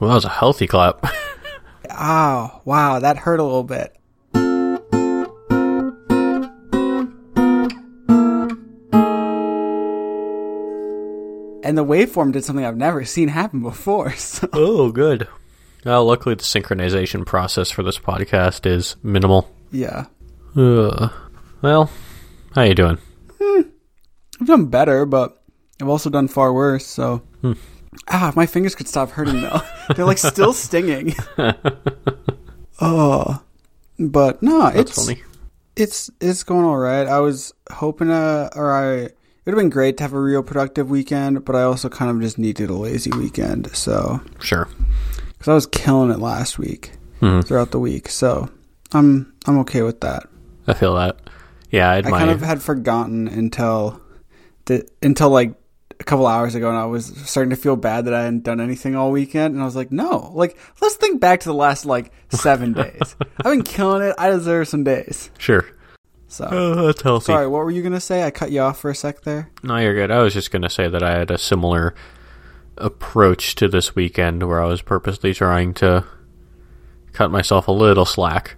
Well, that was a healthy clap. Oh, wow, that hurt a little bit. And the waveform did something I've never seen happen before. So. oh, good. Well, luckily the synchronization process for this podcast is minimal. Yeah. Uh, well, how you doing? I've done better, but I've also done far worse, so. Ah, if my fingers could stop hurting though. They're like still stinging. oh. But no, That's it's funny. it's it's going all right. I was hoping to, or I it would have been great to have a real productive weekend, but I also kind of just needed a lazy weekend. So Sure. because I was killing it last week Mhm. throughout the week, so I'm I'm okay with that. I feel that. Yeah, I I my kind of had forgotten until the until like a couple hours ago, and I was starting to feel bad that I hadn't done anything all weekend, and I was like, no, like let's think back to the last like seven days. I've been killing it. I deserve some days. sure. So Oh, that's healthy. sorry, what were you gonna say? I cut you off for a sec there. No, you're good. I was just going to say that I had a similar approach to this weekend where I was purposely trying to cut myself a little slack.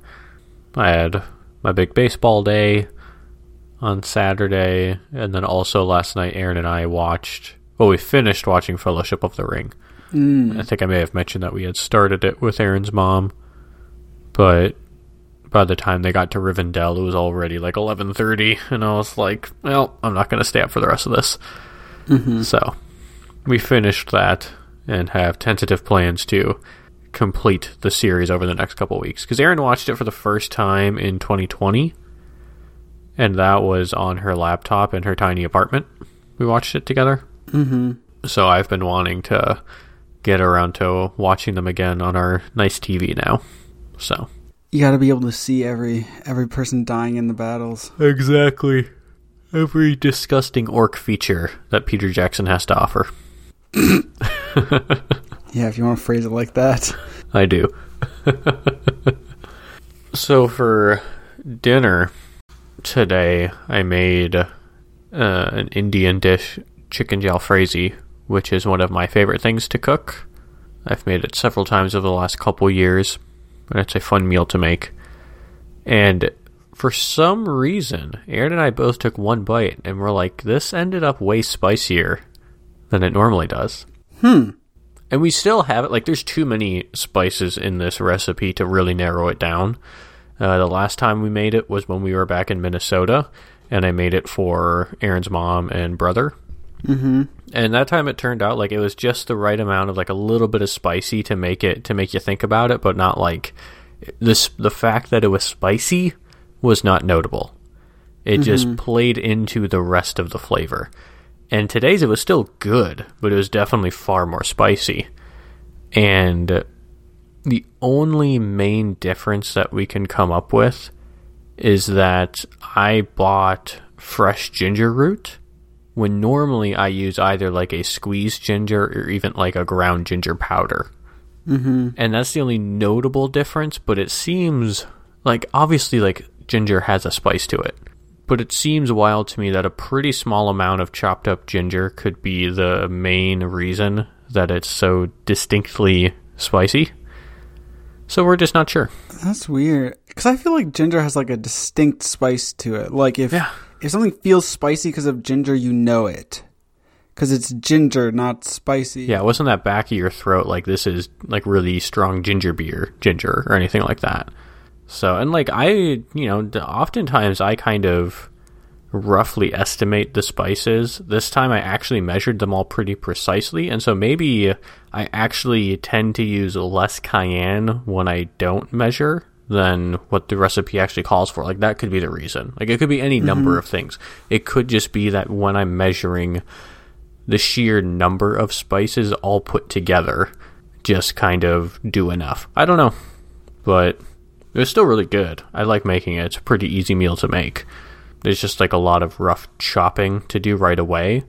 I had my big baseball day on Saturday, and then also last night, Aaron and I watched. Well, we finished watching Fellowship of the Ring. Mm. I think I may have mentioned that we had started it with Aaron's mom, but by the time they got to Rivendell, it was already like eleven thirty, and I was like, "Well, I'm not going to stay up for the rest of this." Mm-hmm. So we finished that and have tentative plans to complete the series over the next couple weeks. Because Aaron watched it for the first time in 2020, and that was on her laptop in her tiny apartment. We watched it together. Mm-hmm. So I've been wanting to get around to watching them again on our nice TV now. So You got to be able to see every every person dying in the battles. exactly every disgusting orc feature that Peter Jackson has to offer. Yeah, if you want to phrase it like that. I do. so for dinner today, I made uh, an Indian dish, chicken jalfrezi, which is one of my favorite things to cook. I've made it several times over the last couple years, and it's a fun meal to make. And for some reason, Aaron and I both took one bite, and we're like, "This ended up way spicier than it normally does." Hmm. And we still have it. Like, there's too many spices in this recipe to really narrow it down. Uh, the last time we made it was when we were back in Minnesota, and I made it for Aaron's mom and brother. Mm-hmm. And that time it turned out like it was just the right amount of like a little bit of spicy to make it to make you think about it, but not like this. The fact that it was spicy was not notable. It just played into the rest of the flavor. And today's it was still good, but it was definitely far more spicy. And the only main difference that we can come up with is that I bought fresh ginger root when normally I use either like a squeezed ginger or even like a ground ginger powder. Mm-hmm. And that's the only notable difference, but it seems like obviously like ginger has a spice to it. But it seems wild to me that a pretty small amount of chopped up ginger could be the main reason that it's so distinctly spicy. So we're just not sure. That's weird. Because I feel like ginger has like a distinct spice to it. Like if Yeah. if something feels spicy because of ginger, you know it. Because it's ginger, not spicy. Yeah, it wasn't that back of your throat like this is like really strong ginger beer, ginger, or anything like that. So, and like I, you know, oftentimes I kind of roughly estimate the spices. This time I actually measured them all pretty precisely, and so maybe I actually tend to use less cayenne when I don't measure than what the recipe actually calls for. Like that could be the reason. Like it could be any mm-hmm. number of things. It could just be that when I'm measuring the sheer number of spices all put together just kind of do enough. I don't know. But it was still really good. I like making it. It's a pretty easy meal to make. There's just like a lot of rough chopping to do right away.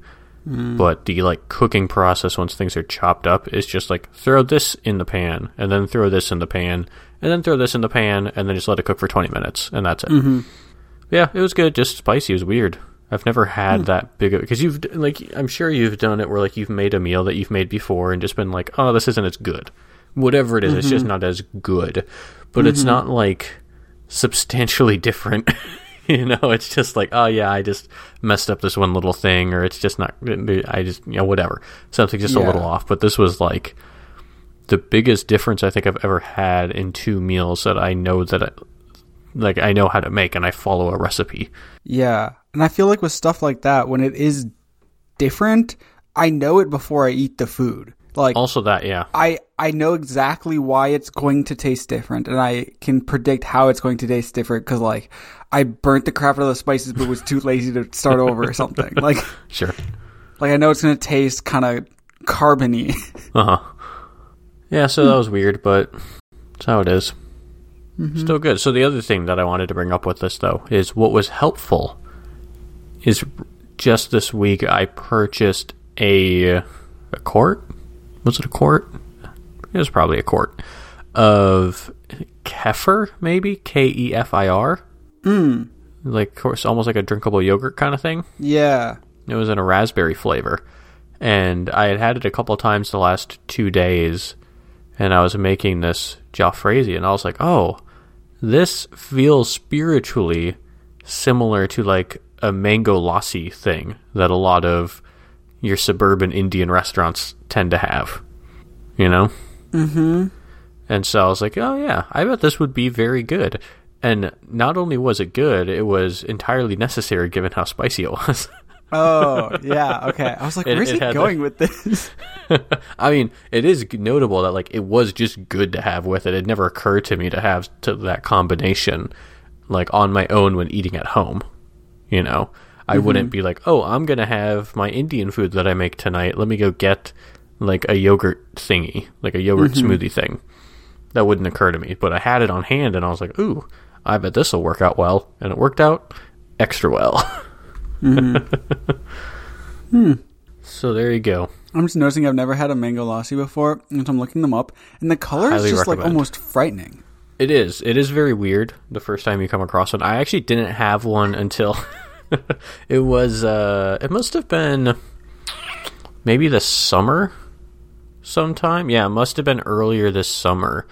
Hmm. But the like cooking process once things are chopped up is just like throw this in the pan and then throw this in the pan and then throw this in the pan and then just let it cook for 20 minutes and that's it. Mm-hmm. Yeah, it was good. Just spicy. It was weird. I've never had hmm. that big of because you've like I'm sure you've done it where like you've made a meal that you've made before and just been like, oh, this isn't as good. whatever it is, it's just mm-hmm. not as good. But it's mm-hmm. not like substantially different. you know, it's just like, oh yeah, I just messed up this one little thing, or it's just not. I just you know whatever something just a little off. But this was like the biggest difference I think I've ever had in two meals that I know that I, like I know how to make and I follow a recipe. Yeah. And I feel like with stuff like that, when it is different, I know it before I eat the food. Like Also, that yeah, I I know exactly why it's going to taste different, and I can predict how it's going to taste different because like I burnt the crap out of the spices, but was too lazy to start over or something. Like sure, like I know it's going to taste kind of carbony. uh huh, yeah. So that was weird, but that's how it is. Still good. So the other thing that I wanted to bring up with this though is what was helpful is just this week I purchased a a quart. Was it a quart? It was probably a quart of kefir, maybe K E F I R. Mm. Like, of course, almost like a drinkable yogurt kind of thing. Yeah. It was in a raspberry flavor, and I had had it a couple of times the last two days, and I was making this jalfrezi, and I was like, oh, this feels spiritually similar to like a mango lassi thing that a lot of your suburban Indian restaurants tend to have, you know? Mm-hmm. And so I was like, oh yeah, I bet this would be very good. And not only was it good, it was entirely necessary given how spicy it was. Oh yeah. Okay. I was like, where's it he the- going with this? I mean, it is notable that like it was just good to have with it. It never occurred to me to have to that combination like on my own when eating at home. You know, I mm-hmm. wouldn't be like, "Oh, I'm going to have my Indian food that I make tonight. Let me go get like a yogurt thingy, like a yogurt mm-hmm. smoothie thing." That wouldn't occur to me, but I had it on hand and I was like, "Ooh, I bet this will work out well." And it worked out extra well. Mm-hmm. Hmm. So there you go. I'm just noticing I've never had a mango lassi before, and so I'm looking them up, and the color is just like almost frightening. It is. It is very weird the first time you come across one. I actually didn't have one until it was uh it must have been maybe the summer sometime. Yeah, it must have been earlier this summer.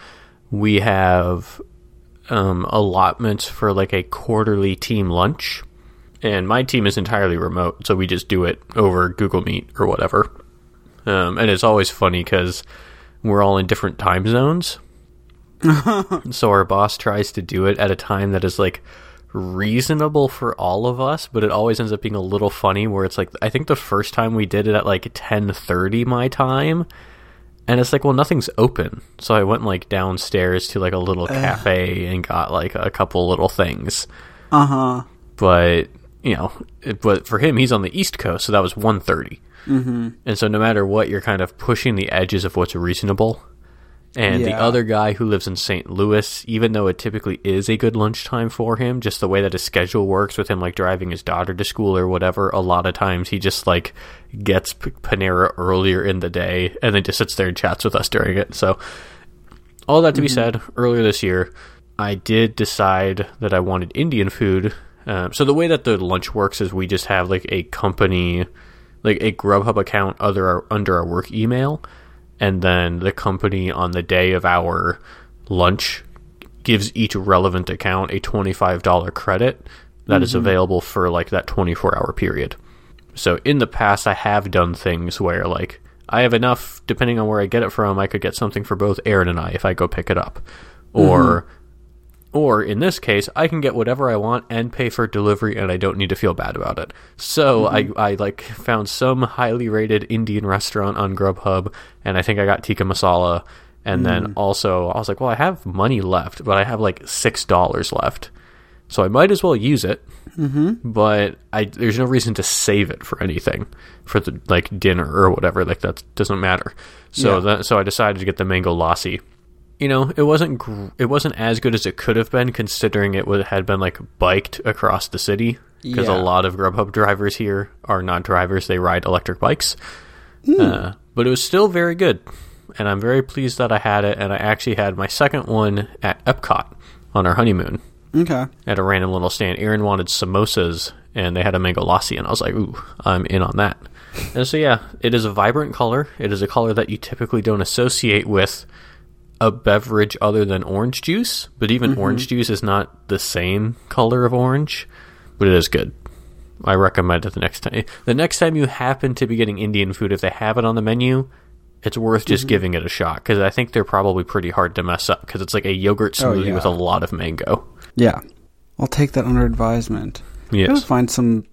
We have um allotments for like a quarterly team lunch. And my team is entirely remote, so we just do it over Google Meet or whatever. Um, and it's always funny because we're all in different time zones. So our boss tries to do it at a time that is like reasonable for all of us, but it always ends up being a little funny where it's like I think the first time we did it at like 10:30 my time and it's like well nothing's open. So I went like downstairs to like a little cafe and got like a couple little things. Uh huh. But, you know, it, but for him he's on the East Coast, so that was 1:30. Mm-hmm. And so no matter what, you're kind of pushing the edges of what's reasonable. And the other guy who lives in St. Louis, even though it typically is a good lunchtime for him, just the way that his schedule works with him like driving his daughter to school or whatever, a lot of times he just like gets P- Panera earlier in the day and then just sits there and chats with us during it. So all that to be said, earlier this year, I did decide that I wanted Indian food. Um, so the way that the lunch works is we just have like a company, like a Grubhub account our, under our work email, and then the company on the day of our lunch gives each relevant account a twenty five dollar credit that is mm-hmm. available for like that twenty four hour period. So in the past, I have done things where like I have enough, depending on where I get it from, I could get something for both Aaron and I if I go pick it up, or mm-hmm. Or in this case, I can get whatever I want and pay for delivery, and I don't need to feel bad about it. So mm-hmm. I I like found some highly rated Indian restaurant on Grubhub, and I think I got tikka masala. And then mm. also, I was like, well, I have money left, but I have like six dollars left, so I might as well use it mm-hmm. but I there's no reason to save it for anything for the like dinner or whatever like that doesn't matter. So Yeah. that so I decided to get the mango lassi. You know, it wasn't gr- it wasn't as good as it could have been considering it would, had been like biked across the city because Yeah. a lot of Grubhub drivers here are not drivers; they ride electric bikes. Uh, but it was still very good, and I'm very pleased that I had it. And I actually had my second one at Epcot on our honeymoon Okay. at a random little stand. Aaron wanted samosas, and they had a mango lassi, and I was like, "Ooh, I'm in on that." and so, yeah, it is a vibrant color. It is a color that you typically don't associate with a beverage other than orange juice, but even mm-hmm. orange juice is not the same color of orange, but it is good. I recommend it the next time. The next time you happen to be getting Indian food, if they have it on the menu, it's worth just mm-hmm. giving it a shot because I think they're probably pretty hard to mess up because it's like a yogurt Oh, smoothie yeah. with a lot of mango. Yeah. I'll take that under advisement. I gotta Yes. find some.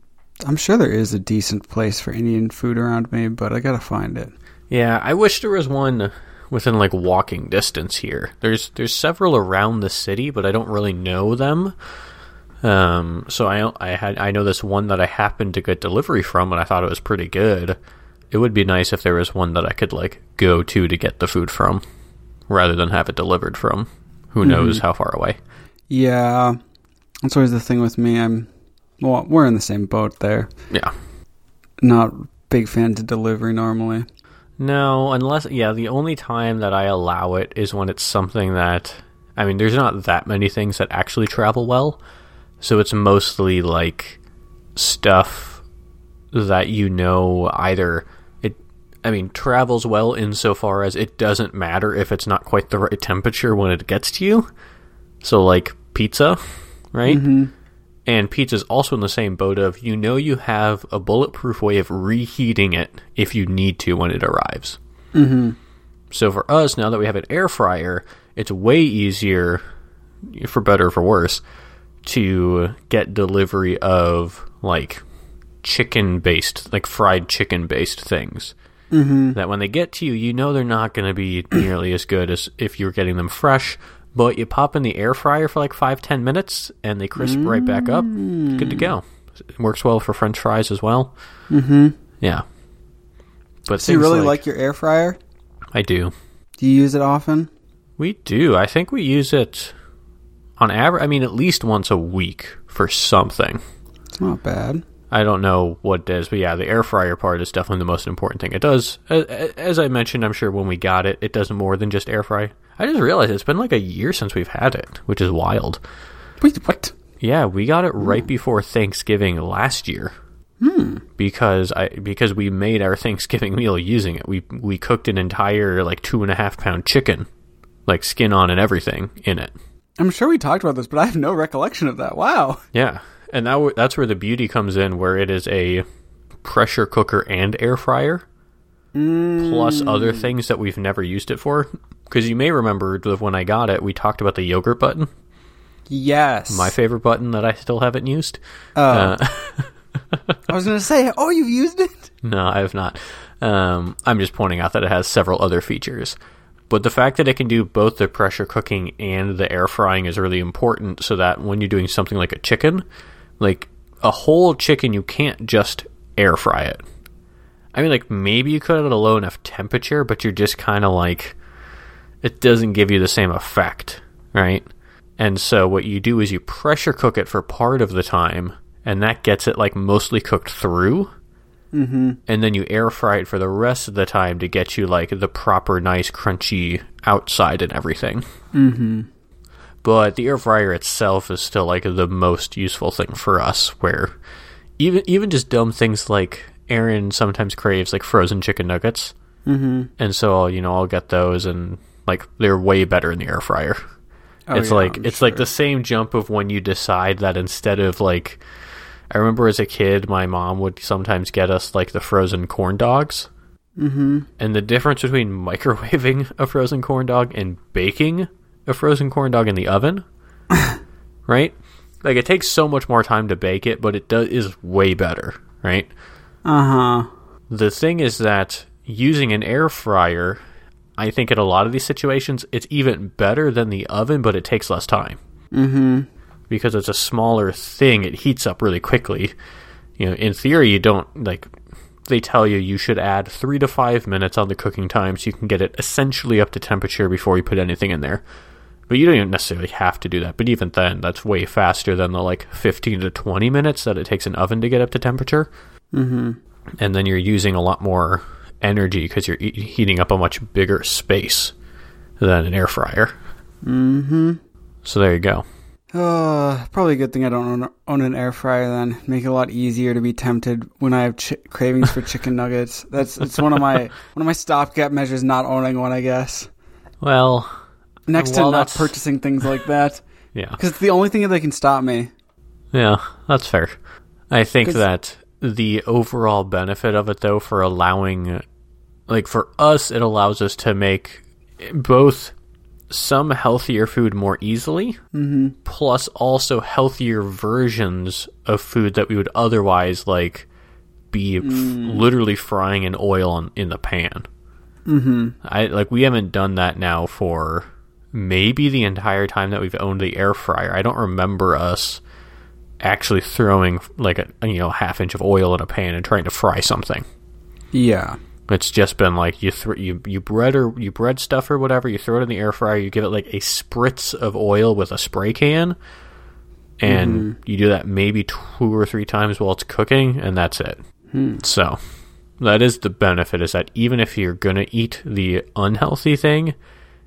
I'm sure there is a decent place for Indian food around me, but I gotta find it. Yeah, I wish there was one within like walking distance here. There's there's several around the city, but I don't really know them. Um, so I I had I know this one that I happened to get delivery from, and I thought it was pretty good. It would be nice if there was one that I could like go to to get the food from, rather than have it delivered from. Who knows how far away? Yeah, that's always the thing with me. I'm. Well, we're in the same boat there. Yeah. Not big fans of delivery normally. No, unless yeah, the only time that I allow it is when it's something that I mean, there's not that many things that actually travel well. So it's mostly like stuff that you know either it I mean, travels well insofar as it doesn't matter if it's not quite the right temperature when it gets to you. So like pizza, right? Mm-hmm. And pizza's also in the same boat of you know you have a bulletproof way of reheating it if you need to when it arrives. Mm-hmm. So for us, now that we have an air fryer, it's way easier, for better or for worse, to get delivery of like chicken based, like fried chicken based things. Mm-hmm. That when they get to you, you know they're not going to be nearly as good as if you're getting them fresh. But you pop in the air fryer for like five, ten minutes, and they crisp right back up. Good to go. It works well for French fries as well. Mm-hmm. Yeah. But So you really like your air fryer? I do. Do you use it often? We do. I think we use it on average. I mean, at least once a week for something. It's not bad. I don't know what it is, but yeah, the air fryer part is definitely the most important thing. It does, as I mentioned, I'm sure when we got it, it does more than just air fry. I just realized it's been like a year since we've had it, which is wild. Wait, what? Yeah, we got it right before Thanksgiving last year. Hmm. Because I because we made our Thanksgiving meal using it. We we cooked an entire like two and a half pound chicken, like skin on and everything in it. I'm sure we talked about this, but I have no recollection of that. Wow. Yeah, and that w- that's where the beauty comes in, where it is a pressure cooker and air fryer, plus other things that we've never used it for. Because you may remember when I got it, we talked about the yogurt button, Yes. my favorite button that I still haven't used. Oh, Uh, I was gonna say. Oh, you've used it. no, I have not. Um, I'm just pointing out that it has several other features. But the fact that it can do both the pressure cooking and the air frying is really important so that when you're doing something like a chicken, like a whole chicken, you can't just air fry it. I mean, like maybe you could at a low enough temperature, but you're just kind of like, it doesn't give you the same effect, right? And so what you do is you pressure cook it for part of the time, and that gets it like mostly cooked through Mm-hmm. and then you air fry it for the rest of the time to get you like the proper nice crunchy outside and everything. Mm-hmm. But the air fryer itself is still like the most useful thing for us where even even just dumb things like Aaron sometimes craves like frozen chicken nuggets. Mm-hmm. And so I'll, you know, I'll get those and like they're way better in the air fryer. Oh, it's yeah, like I'm it's like the same jump of when you decide that instead of like I remember as a kid my mom would sometimes get us like the frozen corn dogs. Mm-hmm. And the difference between microwaving a frozen corn dog and baking a frozen corn dog in the oven, right? Like it takes so much more time to bake it, but it does is way better, right? Uh huh. The thing is that using an air fryer, I think in a lot of these situations it's even better than the oven, but it takes less time Mm-hmm. because it's a smaller thing. It heats up really quickly. You know, in theory, you don't like. They tell you you should add three to five minutes on the cooking time so you can get it essentially up to temperature before you put anything in there. But you don't even necessarily have to do that. But even then, that's way faster than the like 15 to 20 minutes that it takes an oven to get up to temperature. Mm-hmm. And then you're using a lot more energy because you're e- heating up a much bigger space than an air fryer. Mm-hmm. So there you go. Uh, probably a good thing I don't own, own an air fryer. Then make it a lot easier to be tempted when I have cravings for chicken nuggets. That's it's one of my one of my stopgap measures not owning one. I guess. Well, next to not that's- purchasing things like that Yeah. because it's the only thing that they can stop me. Yeah, that's fair. I think that the overall benefit of it, though, for allowing, like, for us, it allows us to make both some healthier food more easily, plus also healthier versions of food that we would otherwise, like, be f- literally frying in oil in, in the pan. Mm-hmm. I like we haven't done that now for maybe the entire time that we've owned the air fryer. I don't remember us actually throwing like a you know half inch of oil in a pan and trying to fry something. Yeah. It's just been like you th- you you bread or you bread stuff or whatever. You throw it in the air fryer. You give it like a spritz of oil with a spray can, and mm-hmm. you do that maybe two or three times while it's cooking, and that's it. Hmm. So that is the benefit: is that even if you're gonna eat the unhealthy thing,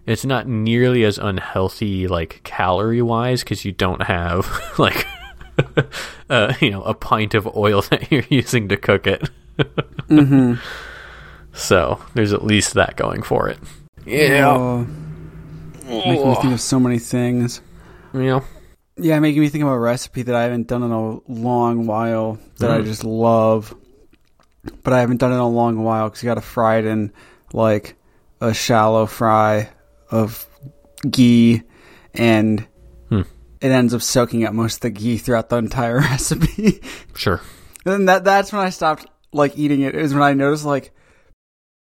it's not nearly as unhealthy like calorie wise because you don't have like uh, you know a pint of oil that you're using to cook it. So there's at least that going for it. Oh, making me think of so many things. You know, Yeah, making me think of a recipe that I haven't done in a long while that I just love. But I haven't done it in a long while because you got to fry it in like a shallow fry of ghee, and Hmm. it ends up soaking up most of the ghee throughout the entire recipe. sure. And then that that's when I stopped like eating it. Is when I noticed like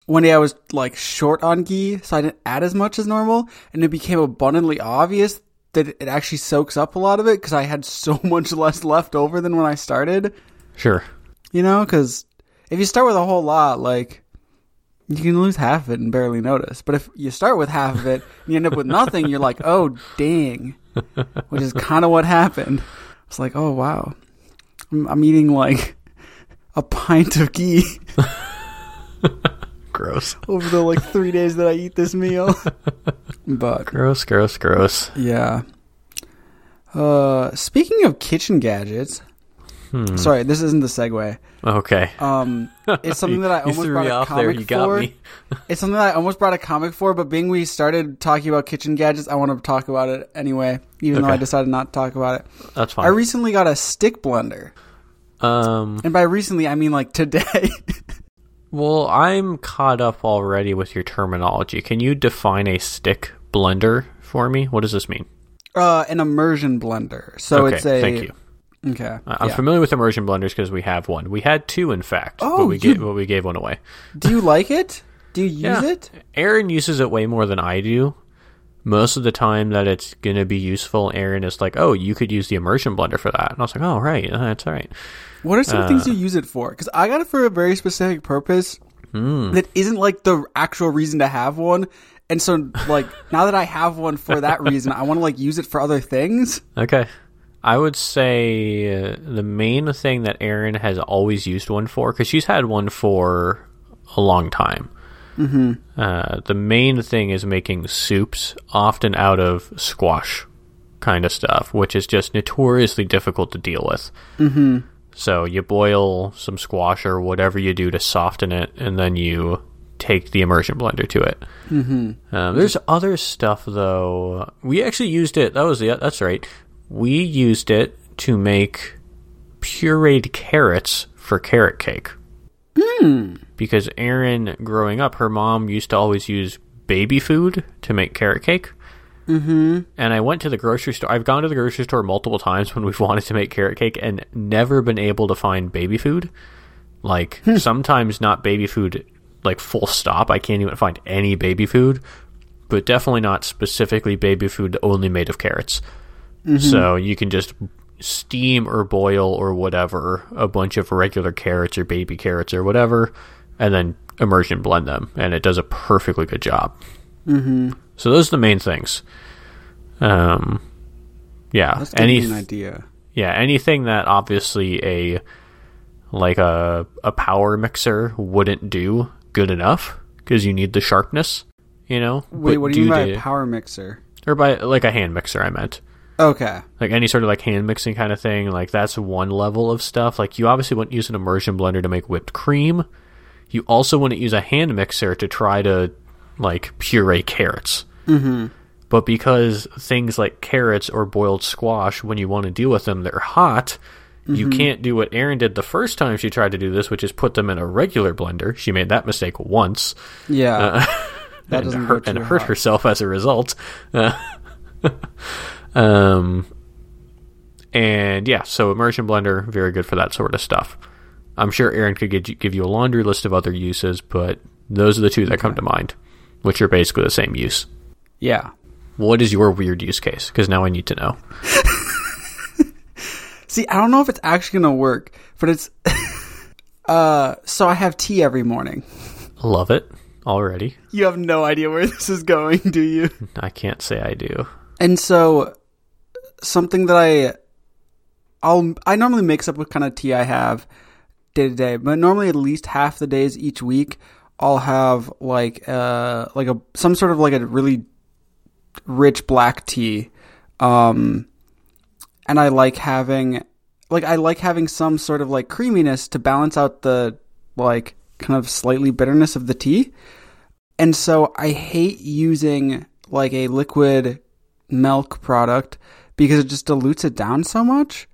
one day I was like short on ghee, so I didn't add as much as normal, and it became abundantly obvious that it actually soaks up a lot of it because I had so much less left over than when I started. Sure. You know, because if you start with a whole lot, like you can lose half of it and barely notice. But if you start with half of it and you end up with nothing, you're like, oh dang, which is kind of what happened. It's like, oh wow, I'm, I'm eating like a pint of ghee Gross. over the like three days that I eat this meal. but Gross, gross, gross. yeah. Uh, speaking of kitchen gadgets, Hmm. sorry, this isn't the segue. Okay. Um, it's something that I almost brought a comic there. You got for. me. It's something that I almost brought a comic for, but being we started talking about kitchen gadgets, I want to talk about it anyway, even though I decided not to talk about it. That's fine. I recently got a stick blender, um. and by recently I mean like today. Well, I'm caught up already with your terminology. Can you define a stick blender for me? What does this mean? uh, an immersion blender. So okay. it's a thank you. Okay. I'm yeah. familiar with immersion blenders because we have one. We had two, in fact, Oh, but we you- gave but we gave one away. Do you like it? Do you use Yeah. it? Aaron uses it way more than I do. Most of the time that it's going to be useful, Aaron is like, "Oh, you could use the immersion blender for that," and I was like, "Oh, right, uh, that's all right." What are some Uh, things you use it for? Because I got it for a very specific purpose Hmm. that isn't like the actual reason to have one. And so, like, now that I have one for that reason, I want to like use it for other things. Okay. I would say uh, the main thing that Erin has always used one for, because she's had one for a long time. Mm-hmm. Uh, the main thing is making soups, often out of squash kind of stuff, which is just notoriously difficult to deal with. Mm-hmm. So you boil some squash or whatever you do to soften it, and then you take the immersion blender to it. Mm-hmm. Um, there's other stuff though. We actually used it. That was the. That's right. We used it to make pureed carrots for carrot cake. Because Erin, growing up, her mom used to always use baby food to make carrot cake. Mm-hmm. And I went to the grocery store. I've gone to the grocery store multiple times when we've wanted to make carrot cake and never been able to find baby food. Like sometimes not baby food, like full stop. I can't even find any baby food, but definitely not specifically baby food only made of carrots. So you can just steam or boil or whatever a bunch of regular carrots or baby carrots or whatever, and then immersion blend them, and it does a perfectly good job. Mm-hmm. So those are the main things. Um, yeah, That's any an idea. yeah, anything that obviously a like a a power mixer wouldn't do good enough because you need the sharpness, you know. Wait, But what do you mean by the- a power mixer? or by like a hand mixer? I meant Okay. like any sort of like hand mixing kind of thing. Like that's one level of stuff. Like you obviously wouldn't use an immersion blender to make whipped cream. You also wouldn't use a hand mixer to try to like puree carrots. Mm-hmm. But because things like carrots or boiled squash, when you want to deal with them, they're hot. You can't do what Erin did the first time she tried to do this, which is put them in a regular blender. She made that mistake once Yeah. uh, That and hurt and hurt herself as a result. Uh, um, and yeah, so immersion blender very good for that sort of stuff. I'm sure Aaron could you, give you a laundry list of other uses, but those are the two that come to mind, which are basically the same use. yeah. What is your weird use case? Because now I need to know. See, I don't know if it's actually going to work, but it's. uh, so I have tea every morning. Love it already. You have no idea where this is going, do you? I can't say I do. And so, something that I, I'll I normally mix up what kind of tea I have day to day, but normally at least half the days each week I'll have like uh like a some sort of like a really rich black tea, um, and I like having like I like having some sort of like creaminess to balance out the like kind of slightly bitterness of the tea. And so I hate using like a liquid milk product because it just dilutes it down so much.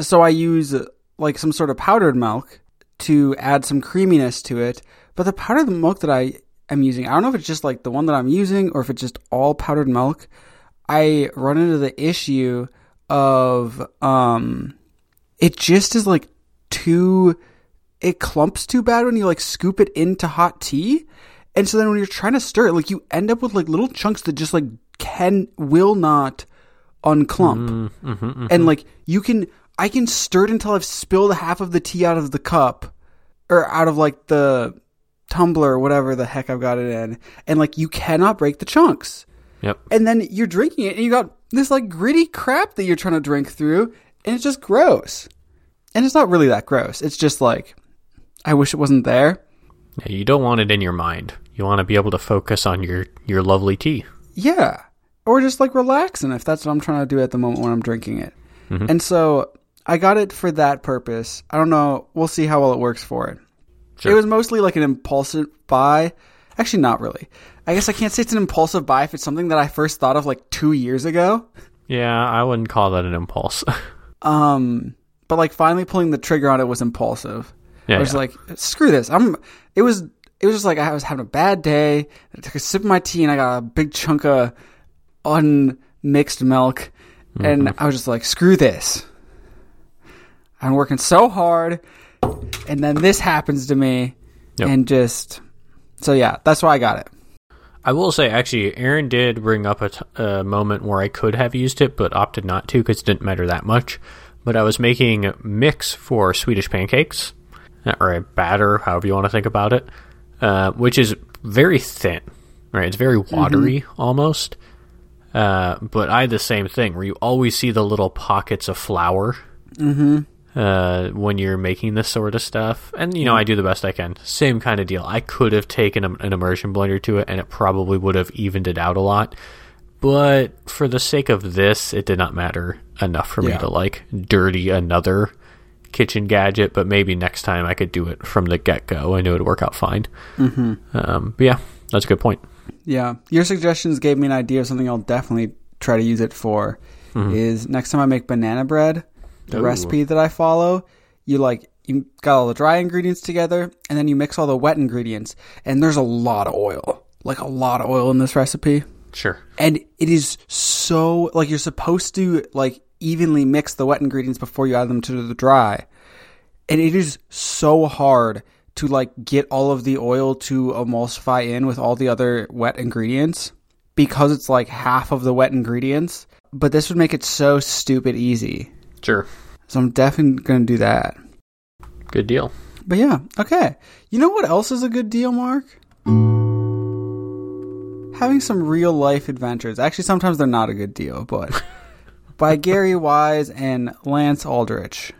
So I use uh, like some sort of powdered milk to add some creaminess to it. But the powdered milk that I am using, I don't know if it's just like the one that I'm using or if it's just all powdered milk. I run into the issue of um it just is like too it clumps too bad when you like scoop it into hot tea. And so then when you're trying to stir it, like you end up with like little chunks that just like can will not unclump. Mm, mm-hmm, mm-hmm. And like you can I can stir it until I've spilled half of the tea out of the cup or out of like the tumbler or whatever the heck I've got it in. And like you cannot break the chunks. Yep. And then you're drinking it and you got this like gritty crap that you're trying to drink through and it's just gross. And it's not really that gross. It's just like I wish it wasn't there. Yeah, you don't want it in your mind. You want to be able to focus on your your lovely tea. Yeah. Or just like relaxing if that's what I'm trying to do at the moment when I'm drinking it. And so I got it for that purpose. I don't know. We'll see how well it works for it. Sure. It was mostly like an impulsive buy. Actually, not really. I guess I can't say it's an impulsive buy if it's something that I first thought of like two years ago. Yeah, I wouldn't call that an impulse. Um, but like finally pulling the trigger on it was impulsive. Yeah, I was yeah. like, screw this. I'm. It was. It was just like I was having a bad day. I took a sip of my tea and I got a big chunk of unmixed milk, and Mm-hmm. I was just like, screw this. I'm working so hard, and then this happens to me, Yep. and just so yeah, that's why I got it. I will say, actually, Aaron did bring up a, t- a moment where I could have used it, but opted not to because it didn't matter that much. But I was making mix for Swedish pancakes, or a batter, however you want to think about it, uh, which is very thin, right? It's very watery almost. Uh, but I had the same thing where you always see the little pockets of flour uh, when you're making this sort of stuff. And, you know, I do the best I can. Same kind of deal. I could have taken a, an immersion blender to it and it probably would have evened it out a lot. But for the sake of this, it did not matter enough for me to like dirty another kitchen gadget. But maybe next time I could do it from the get go. I knew it would work out fine. Mm-hmm. Um, but yeah, that's a good point. Yeah, your suggestions gave me an idea of something I'll definitely try to use it for. Mm-hmm. Is next time I make banana bread, the Ooh. recipe that I follow, you like you got all the dry ingredients together, and then you mix all the wet ingredients, and there's a lot of oil, like a lot of oil in this recipe, Sure. and it is so like you're supposed to like evenly mix the wet ingredients before you add them to the dry, and it is so hard to like get all of the oil to emulsify in with all the other wet ingredients because it's like half of the wet ingredients. But this would make it so stupid easy. Sure. So I'm definitely going to do that. Good deal. But yeah, okay. You know what else is a good deal, Mark? Having some real life adventures. Actually, sometimes they're not a good deal, but by Gary Wise and Lance Aldrich.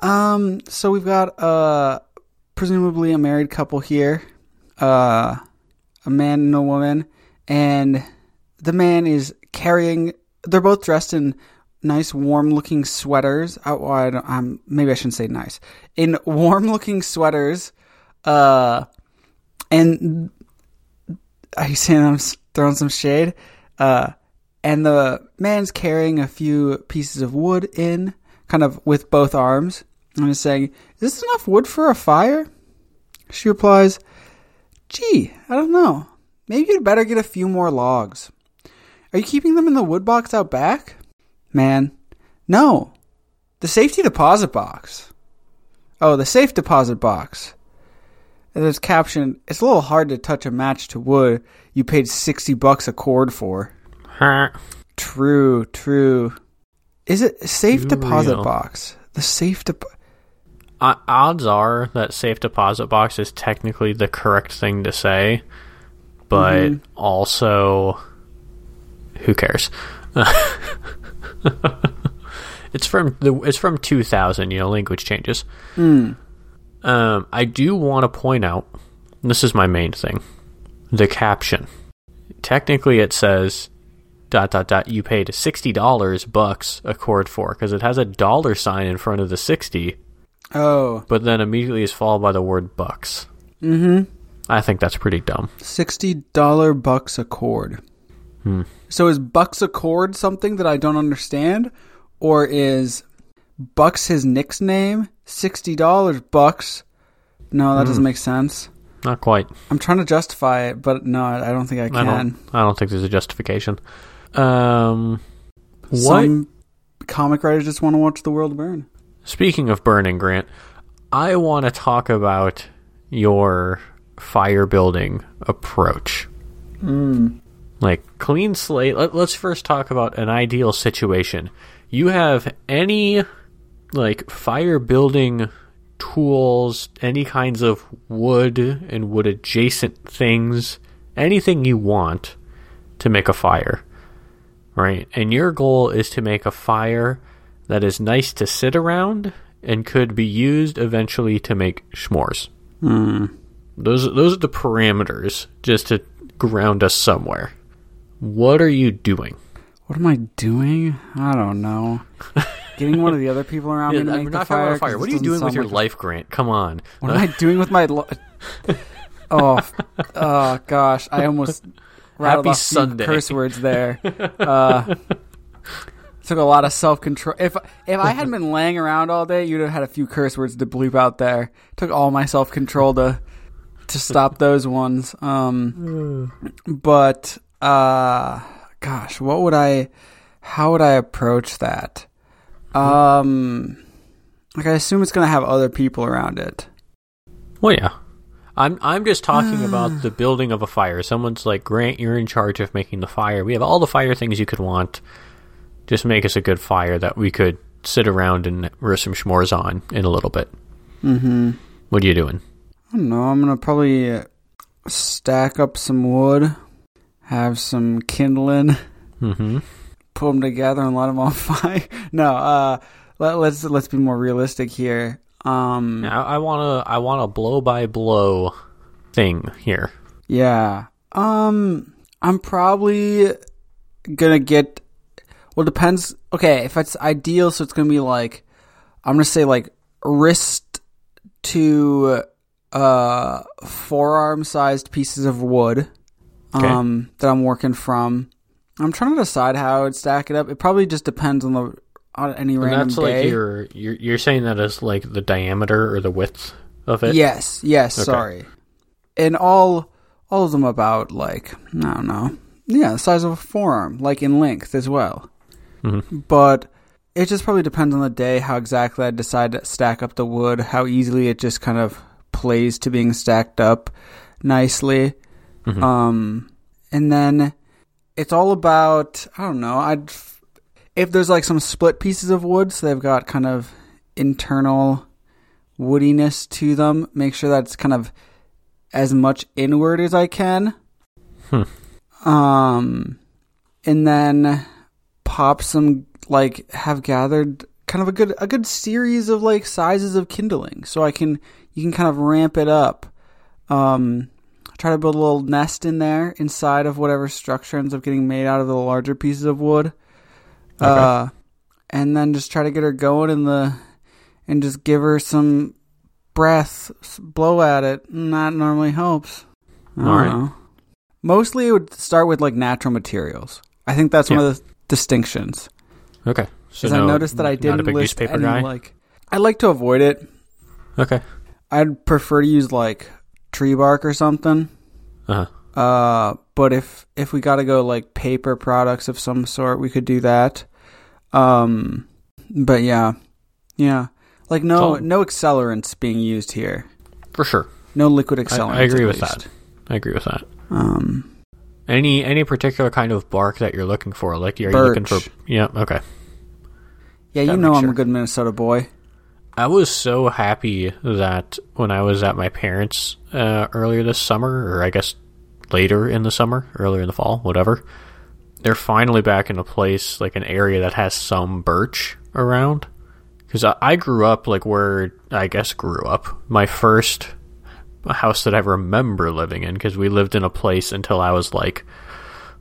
Um, so we've got uh presumably a married couple here. Uh a man and a woman, and the man is carrying they're both dressed in nice warm looking sweaters. Well, I don't, um, maybe I shouldn't say nice. In warm looking sweaters. Uh and you saying I'm throwing some shade? Uh, and the man's carrying a few pieces of wood in, kind of with both arms, and is saying, Is this enough wood for a fire? She replies, Gee, I don't know. Maybe you'd better get a few more logs. Are you keeping them in the wood box out back? Man, no. The safety deposit box. Oh, the safe deposit box. And there's caption, it's a little hard to touch a match to wood you paid 60 bucks a cord for. Huh. True, true. Is it safe Too deposit real. box? The safe deposit. Uh, odds are that safe deposit box is technically the correct thing to say, but Mhm. also, who cares? it's from the it's from 2000. You know, language changes. Hmm. Um, I do want to point out this is my main thing the caption. Technically, it says dot dot dot you paid $60 bucks a cord for because it has a dollar sign in front of the 60 Oh. but then immediately is followed by the word bucks. Mm hmm. I think that's pretty dumb. $60 bucks a cord. Hmm. So is bucks a cord something that I don't understand? Or is bucks his Nick's name? $60 bucks. No, that Hmm. doesn't make sense. Not quite. I'm trying to justify it, but no, I don't think I I can. don't. I don't think there's a justification. Um, what? Some comic writers just want to watch the world burn. Speaking of burning, Grant, I want to talk about your fire building approach. Mm. Like clean slate. Let, let's first talk about an ideal situation. You have any like fire building tools, any kinds of wood and wood adjacent things, anything you want to make a fire. Right? And your goal is to make a fire that is nice to sit around and could be used eventually to make s'mores. Mm. Those those are the parameters just to ground us somewhere. What are you doing? What am I doing? I don't know. Getting one of the other people around me to I'm make not the fire. about fire. What are you doing with your like a- life, Grant? Come on. What am I doing with my? Li- oh, oh gosh! I almost rattled Happy off Sunday. curse words there. Uh, took a lot of self control. If if I hadn't been laying around all day, you'd have had a few curse words to bleep out there. Took all my self control to to stop those ones. Um, but uh, gosh, what would I? How would I approach that? Um, like I assume it's gonna have other people around it. Well, yeah. I'm I'm just talking about the building of a fire. Someone's like, Grant, you're in charge of making the fire. We have all the fire things you could want. Just make us a good fire that we could sit around and roast some s'mores on in a little bit. Mm-hmm. What are you doing? I don't know. I'm gonna probably stack up some wood, have some kindling, Mm-hmm. put them together, and let them on fire. no, uh, let, let's let's be more realistic here. Um, I, I wanna I want a blow by blow thing here. yeah. Um, I'm probably gonna get. Well, it depends. Okay, if it's ideal, so it's gonna be like, I'm gonna say like wrist to uh forearm sized pieces of wood Okay. um that I'm working from. I'm trying to decide how I would stack it up. It probably just depends on the on any And random that's day. like your you're you're saying that is like the diameter or the width of it. Yes, yes, Okay. sorry. And all all of them about like I don't know. Yeah, the size of a forearm, like in length as well. Mhm. But it just probably depends on the day how exactly I decide to stack up the wood, how easily it just kind of plays to being stacked up nicely. Mhm. Um and then it's all about I don't know, I'd if there's like some split pieces of wood so they've got kind of internal woodiness to them. Make sure that's kind of as much inward as I can. Hmm. Um, and then pop some like have gathered kind of a good a good series of like sizes of kindling, so I can you can kind of ramp it up. Um, try to build a little nest in there inside of whatever structure ends up getting made out of the larger pieces of wood. Uh, and then just try to get her going in the and just give her some breath, blow at it. And that normally helps. All right. know. Mostly, it would start with like natural materials. I think that's one of the distinctions. Okay. So Because no- I noticed that I didn't list any guy. like. I like to avoid it. okay. I'd prefer to use like tree bark or something. Uh-huh. Uh, but if if we got to go like paper products of some sort, we could do that. Um, but yeah, yeah, like no So- no accelerants being used here. For sure. No liquid I, accelerants. I agree at with least. that. I agree with that. Um, Any any particular kind of bark that you're looking for? Like, you're you looking for? Yeah. Okay. yeah, you Gotta know I'm sure. a good Minnesota boy. I was so happy that when I was at my parents' uh, earlier this summer, or I guess later in the summer, earlier in the fall, whatever, they're finally back in a place like an area that has some birch around. Because I, I grew up like where I guess grew up. My first house that I remember living in, because we lived in a place until I was like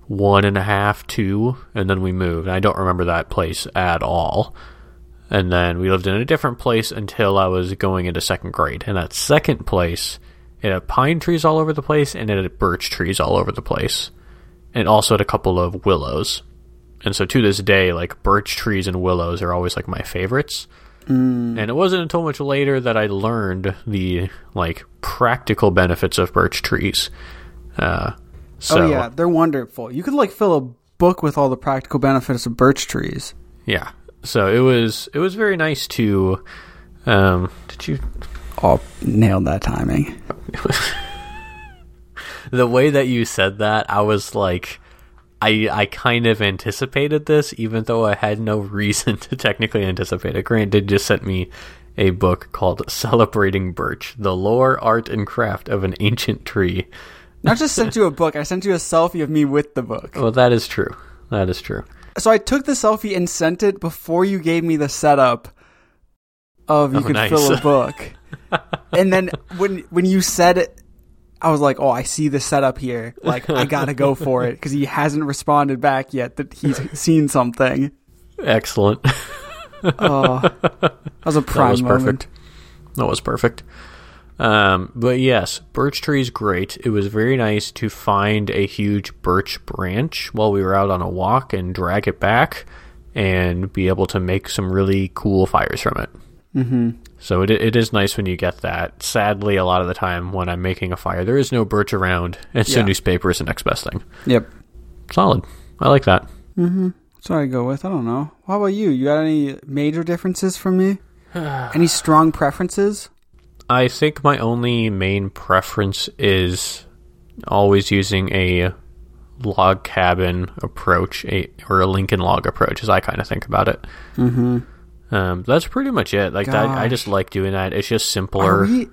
one and a half, two, and then we moved. I don't remember that place at all. And then we lived in a different place until I was going into second grade. And that second place, it had pine trees all over the place and it had birch trees all over the place. And also had a couple of willows. And so to this day, like birch trees and willows are always like my favorites. And it wasn't until much later that I learned the like practical benefits of birch trees. Uh, so oh yeah, they're wonderful. You could like fill a book with all the practical benefits of birch trees. yeah. So it was it was very nice to. Um, did you Oh, nailed that timing. the way that you said that, I was like, I I kind of anticipated this, even though I had no reason to technically anticipate it. Grant did just send me a book called "Celebrating Birch: The Lore, Art, and Craft of an Ancient Tree." Not just sent you a book. I sent you a selfie of me with the book. Well, that is true. That is true. So I took the selfie and sent it before you gave me the setup of you Oh, could nice. fill a book. and then when when you said it, I was like, "Oh, I see the setup here. Like, I gotta go for it because he hasn't responded back yet that he's seen something." Excellent. Oh, that was a prime was moment. perfect. That was perfect. Um, but yes, birch tree is great. It was very nice to find a huge birch branch while we were out on a walk and drag it back and be able to make some really cool fires from it. Mm-hmm. So it it is nice when you get that. Sadly, a lot of the time when I'm making a fire, there is no birch around, and so Yeah. newspaper is the next best thing. Yep. Solid. I like that. Mm-hmm. That's what I go with. I don't know. How about you? You got any major differences from me? any strong preferences? I think my only main preference is always using a log cabin approach, a or a Lincoln log approach, as I kind of think about it. Mm-hmm. Um, that's pretty much it. Like that, I just like doing that. It's just Are simpler. we?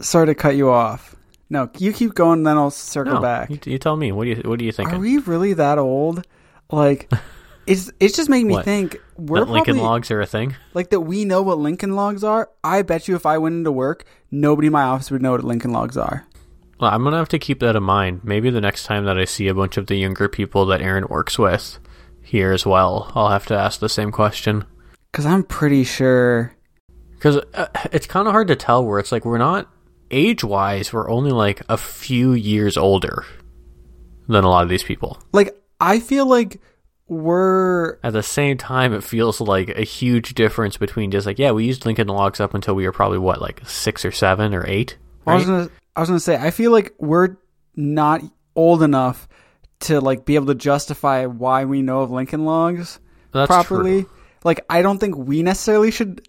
Sorry to cut you off. No, you keep going, then I'll circle No, back. you, you tell me. What do you What do you think? Are we really that old? Like, it's it's just making me What? think we're that Lincoln probably logs are a thing? like that. We know what Lincoln Logs are. I bet you, if I went into work, nobody in my office would know what Lincoln Logs are. Well, I'm gonna have to keep that in mind. Maybe the next time that I see a bunch of the younger people that Aaron works with here as well, I'll have to ask the same question. Because I'm pretty sure. Because uh, it's kind of hard to tell where it's like we're not age wise, we're only like a few years older than a lot of these people. Like, I feel like we're At the same time, it feels like a huge difference between just like, yeah, we used Lincoln Logs up until we were probably what, like six or seven or eight? I was Right? gonna I was gonna say I feel like we're not old enough to like be able to justify why we know of Lincoln Logs That's properly. true. Like I don't think we necessarily should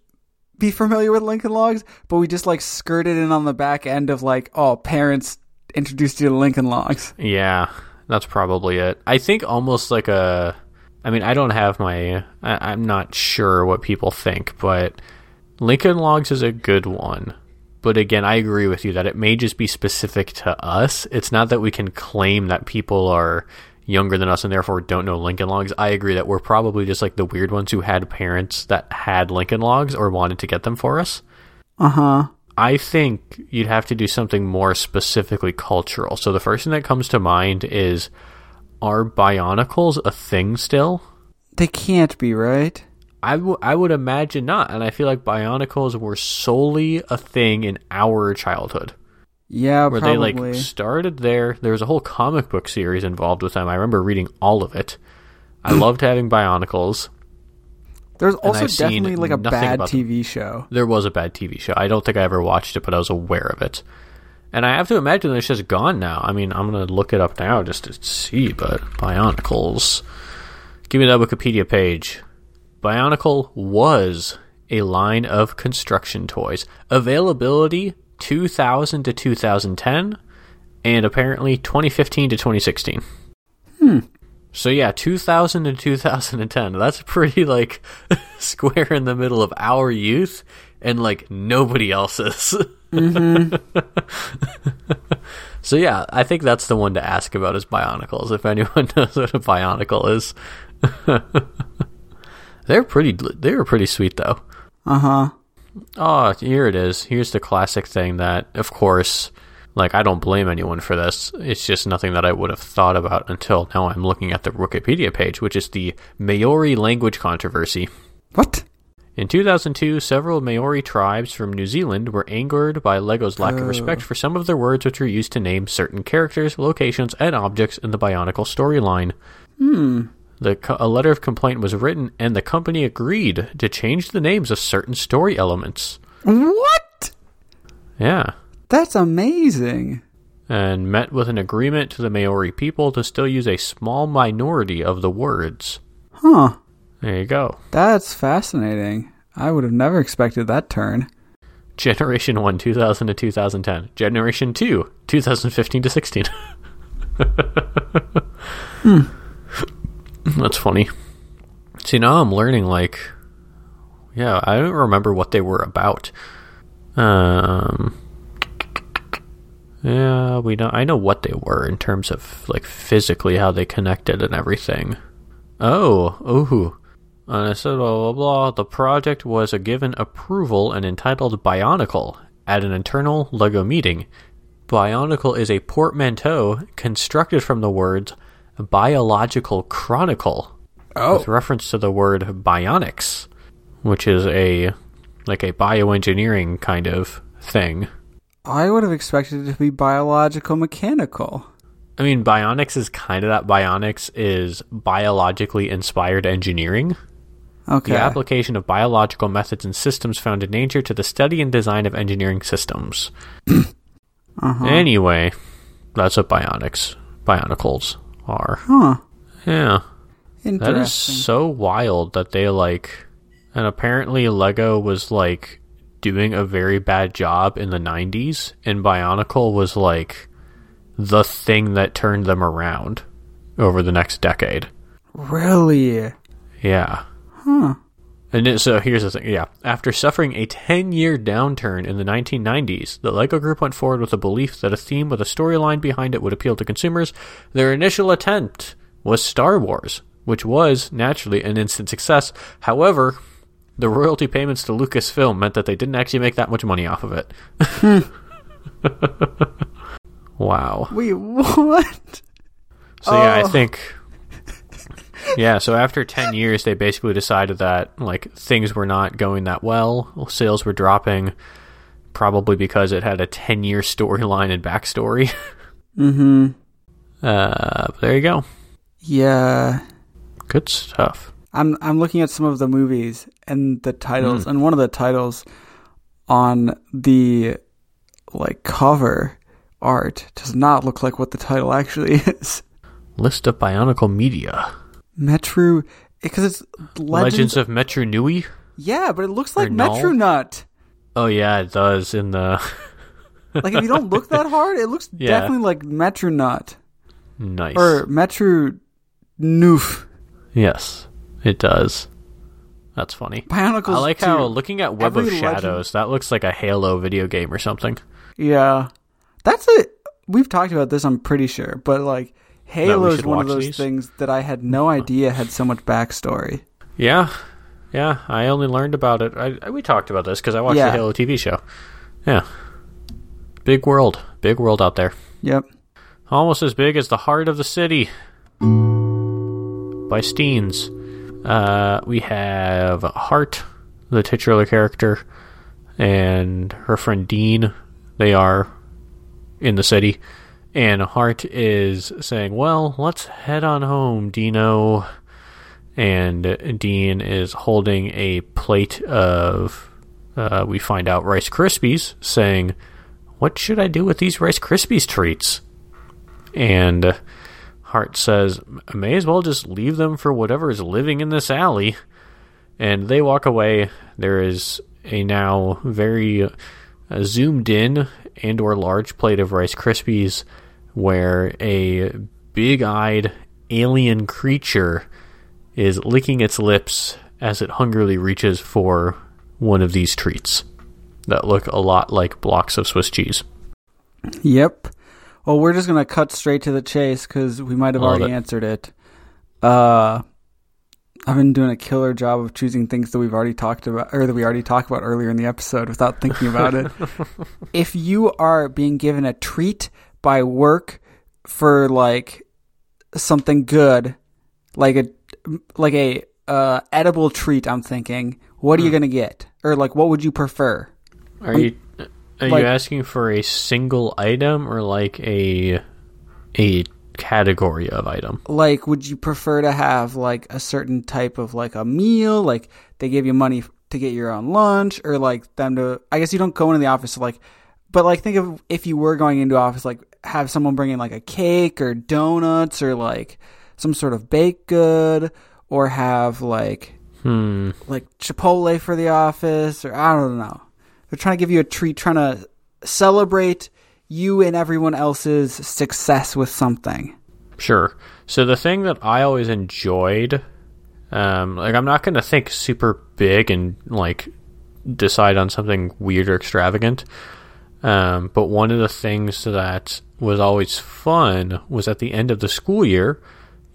be familiar with Lincoln Logs, but we just like skirted in on the back end of like, oh, parents introduced you to Lincoln Logs. Yeah, that's probably it. I think almost like a. I mean, I don't have my. I, I'm not sure what people think, but Lincoln Logs is a good one. But again, I agree with you that it may just be specific to us. It's not that we can claim that people are younger than us and therefore don't know Lincoln Logs. I agree that we're probably just like the weird ones who had parents that had Lincoln Logs or wanted to get them for us. Uh huh. I think you'd have to do something more specifically cultural. So the first thing that comes to mind is are bionicles a thing still? They can't be right. I, w- I would imagine not. And I feel like bionicles were solely a thing in our childhood. Yeah, where probably. they like started there. There was a whole comic book series involved with them. I remember reading all of it. I loved having Bionicles. There's also definitely like a bad about them. TV show. There was a bad TV show. I don't think I ever watched it, but I was aware of it. And I have to imagine that it's just gone now. I mean, I'm going to look it up now just to see, but Bionicles. Give me that Wikipedia page. Bionicle was a line of construction toys. Availability 2000 to 2010, and apparently 2015 to 2016. Hmm. So yeah, 2000 to 2010. That's pretty like square in the middle of our youth and like nobody else's. so yeah, I think that's the one to ask about is Bionicles. If anyone knows what a Bionicle is, they're pretty. They were pretty sweet though. Uh huh. Oh, here it is. Here's the classic thing that, of course, like I don't blame anyone for this. It's just nothing that I would have thought about until now. I'm looking at the Wikipedia page, which is the Maori language controversy. What? In 2002, several Maori tribes from New Zealand were angered by LEGO's lack of Oh. respect for some of their words which were used to name certain characters, locations, and objects in the Bionicle storyline. Hmm. The co- a letter of complaint was written, and the company agreed to change the names of certain story elements. What? Yeah. That's amazing. and met with an agreement to the Maori people to still use a small minority of the words. Huh. There you go. That's fascinating. I would have never expected that turn. Generation 1, 2000 to 2010. Generation 2, 2015 to 16. Hmm. That's funny. See, now I'm learning, like, yeah, I don't remember what they were about. Um, yeah, we know. I know what they were in terms of like physically how they connected and everything. Oh, ooh. And I said blah blah blah. The project was a given approval and entitled Bionicle at an internal Lego meeting. Bionicle is a portmanteau constructed from the words biological chronicle with reference to the word bionics, which is a like a bioengineering kind of thing. I would have expected it to be biological mechanical. I mean, bionics is kind of that. Bionics is biologically inspired engineering. Okay. The application of biological methods and systems found in nature to the study and design of engineering systems. Uh-huh. Anyway, that's what bionics, bionicles are. Huh. Yeah. That is so wild that they like, and apparently Lego was like doing a very bad job in the 90s, and Bionicle was like the thing that turned them around over the next decade. really? Yeah. Huh. And so here's the thing. Yeah. After suffering a 10 year downturn in the 1990s, the LEGO Group went forward with the belief that a theme with a storyline behind it would appeal to consumers. Their initial attempt was Star Wars, which was, naturally, an instant success. However, the royalty payments to Lucasfilm meant that they didn't actually make that much money off of it. wow. Wait, what? So yeah, I Oh. think Yeah, so after 10 years they basically decided that like things were not going that well. Sales were dropping probably because it had a 10-year storyline and backstory. Mm-hmm. Uh, there you go. Yeah. Good stuff. I'm I'm looking at some of the movies and the Hmm. titles, and one of the titles on the like cover art does not look like what the title actually is. List of Bionicle Media. Metro, because it's Legends, Legends. of Metru Nui? yeah, but it looks like? Metro Nut. Oh yeah, it does in the Like if you don't look that hard, it looks Yeah. definitely like Metro Nut Nice. or Metro Noof. yes, it does. That's funny. Bionicles. I like how looking at Web of Every legend- Shadows, that looks like a Halo video game or something. Yeah, that's it. We've talked about this. I'm pretty sure, but like Halo is one of those these? things that I had no idea had so much backstory. Yeah, yeah. I only learned about it. I, I- we talked about this because I watched Yeah. the Halo TV show. Yeah, big world, big world out there. Yep. Almost as big as the heart of the city. By Steenz. Uh, we have Heart, the titular character, and her friend Dean. They are in the city. And Heart is saying, Well, let's head on home, Dino. And Dean is holding a plate of, uh, we find out, Rice Krispies, saying, What should I do with these Rice Krispies treats? And Heart says, I may as well just leave them for whatever is living in this alley. And they walk away. There is a now very uh, zoomed in and or large plate of Rice Krispies where a big-eyed alien creature is licking its lips as it hungrily reaches for one of these treats that look a lot like blocks of Swiss cheese. Yep. Well, we're just gonna cut straight to the chase because we might have Love already it. answered it. Uh, I've been doing a killer job of choosing things that we've already talked about, or that we already talked about earlier in the episode, without thinking about it. if you are being given a treat by work for like something good, like a like a uh, edible treat, I'm thinking, what Hmm. are you gonna get, or like what would you prefer? Are you are like- you asking for a single item or like a a category of item? like would you prefer to have like a certain type of like a meal like they give you money to get your own lunch or like them to i guess you don't go into the office so like but like think of if you were going into office like have someone bring in like a cake or donuts or like some sort of baked good or have like Hmm. like chipotle for the office or i don't know they're trying to give you a treat trying to celebrate you and everyone else's success with something Sure. So the thing that I always enjoyed, um, like I'm not going to think super big and like decide on something weird or extravagant. Um, but one of the things that was always fun was at the end of the school year.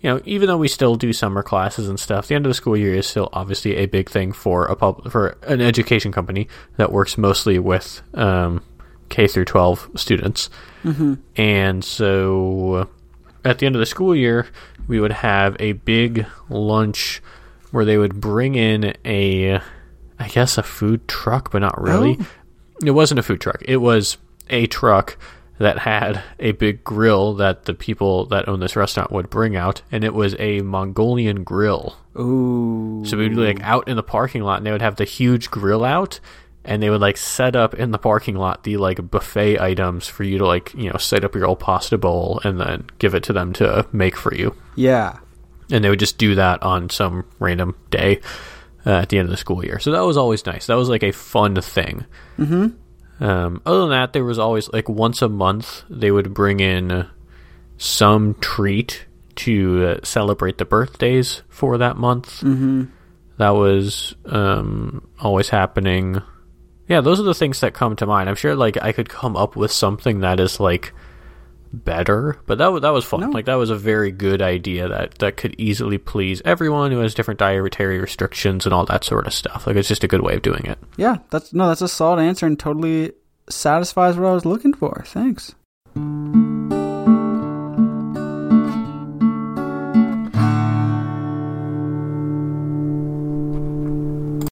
You know, even though we still do summer classes and stuff, the end of the school year is still obviously a big thing for a pub- for an education company that works mostly with um, K through 12 students. And so at the end of the school year, we would have a big lunch where they would bring in a, I guess, a food truck, but not really. It wasn't a food truck. It was a truck that had a big grill that the people that own this restaurant would bring out, and it was a Mongolian grill. ooh So we'd be like out in the parking lot, and they would have the huge grill out, and they would like set up in the parking lot the like buffet items for you to like you know set up your old pasta bowl and then give it to them to make for you. yeah And they would just do that on some random day uh, at the end of the school year. So that was always nice. That was like a fun thing. Mm-hmm. Um, other than that, there was always like once a month they would bring in some treat to uh, celebrate the birthdays for that month. Mm-hmm. That was um, always happening. Yeah, those are the things that come to mind. I'm sure like I could come up with something that is like better, but that was that was fun. No. Like that was a very good idea that that could easily please everyone who has different dietary restrictions and all that sort of stuff. Like it's just a good way of doing it. Yeah, that's no, that's a solid answer and totally satisfies what I was looking for. Thanks.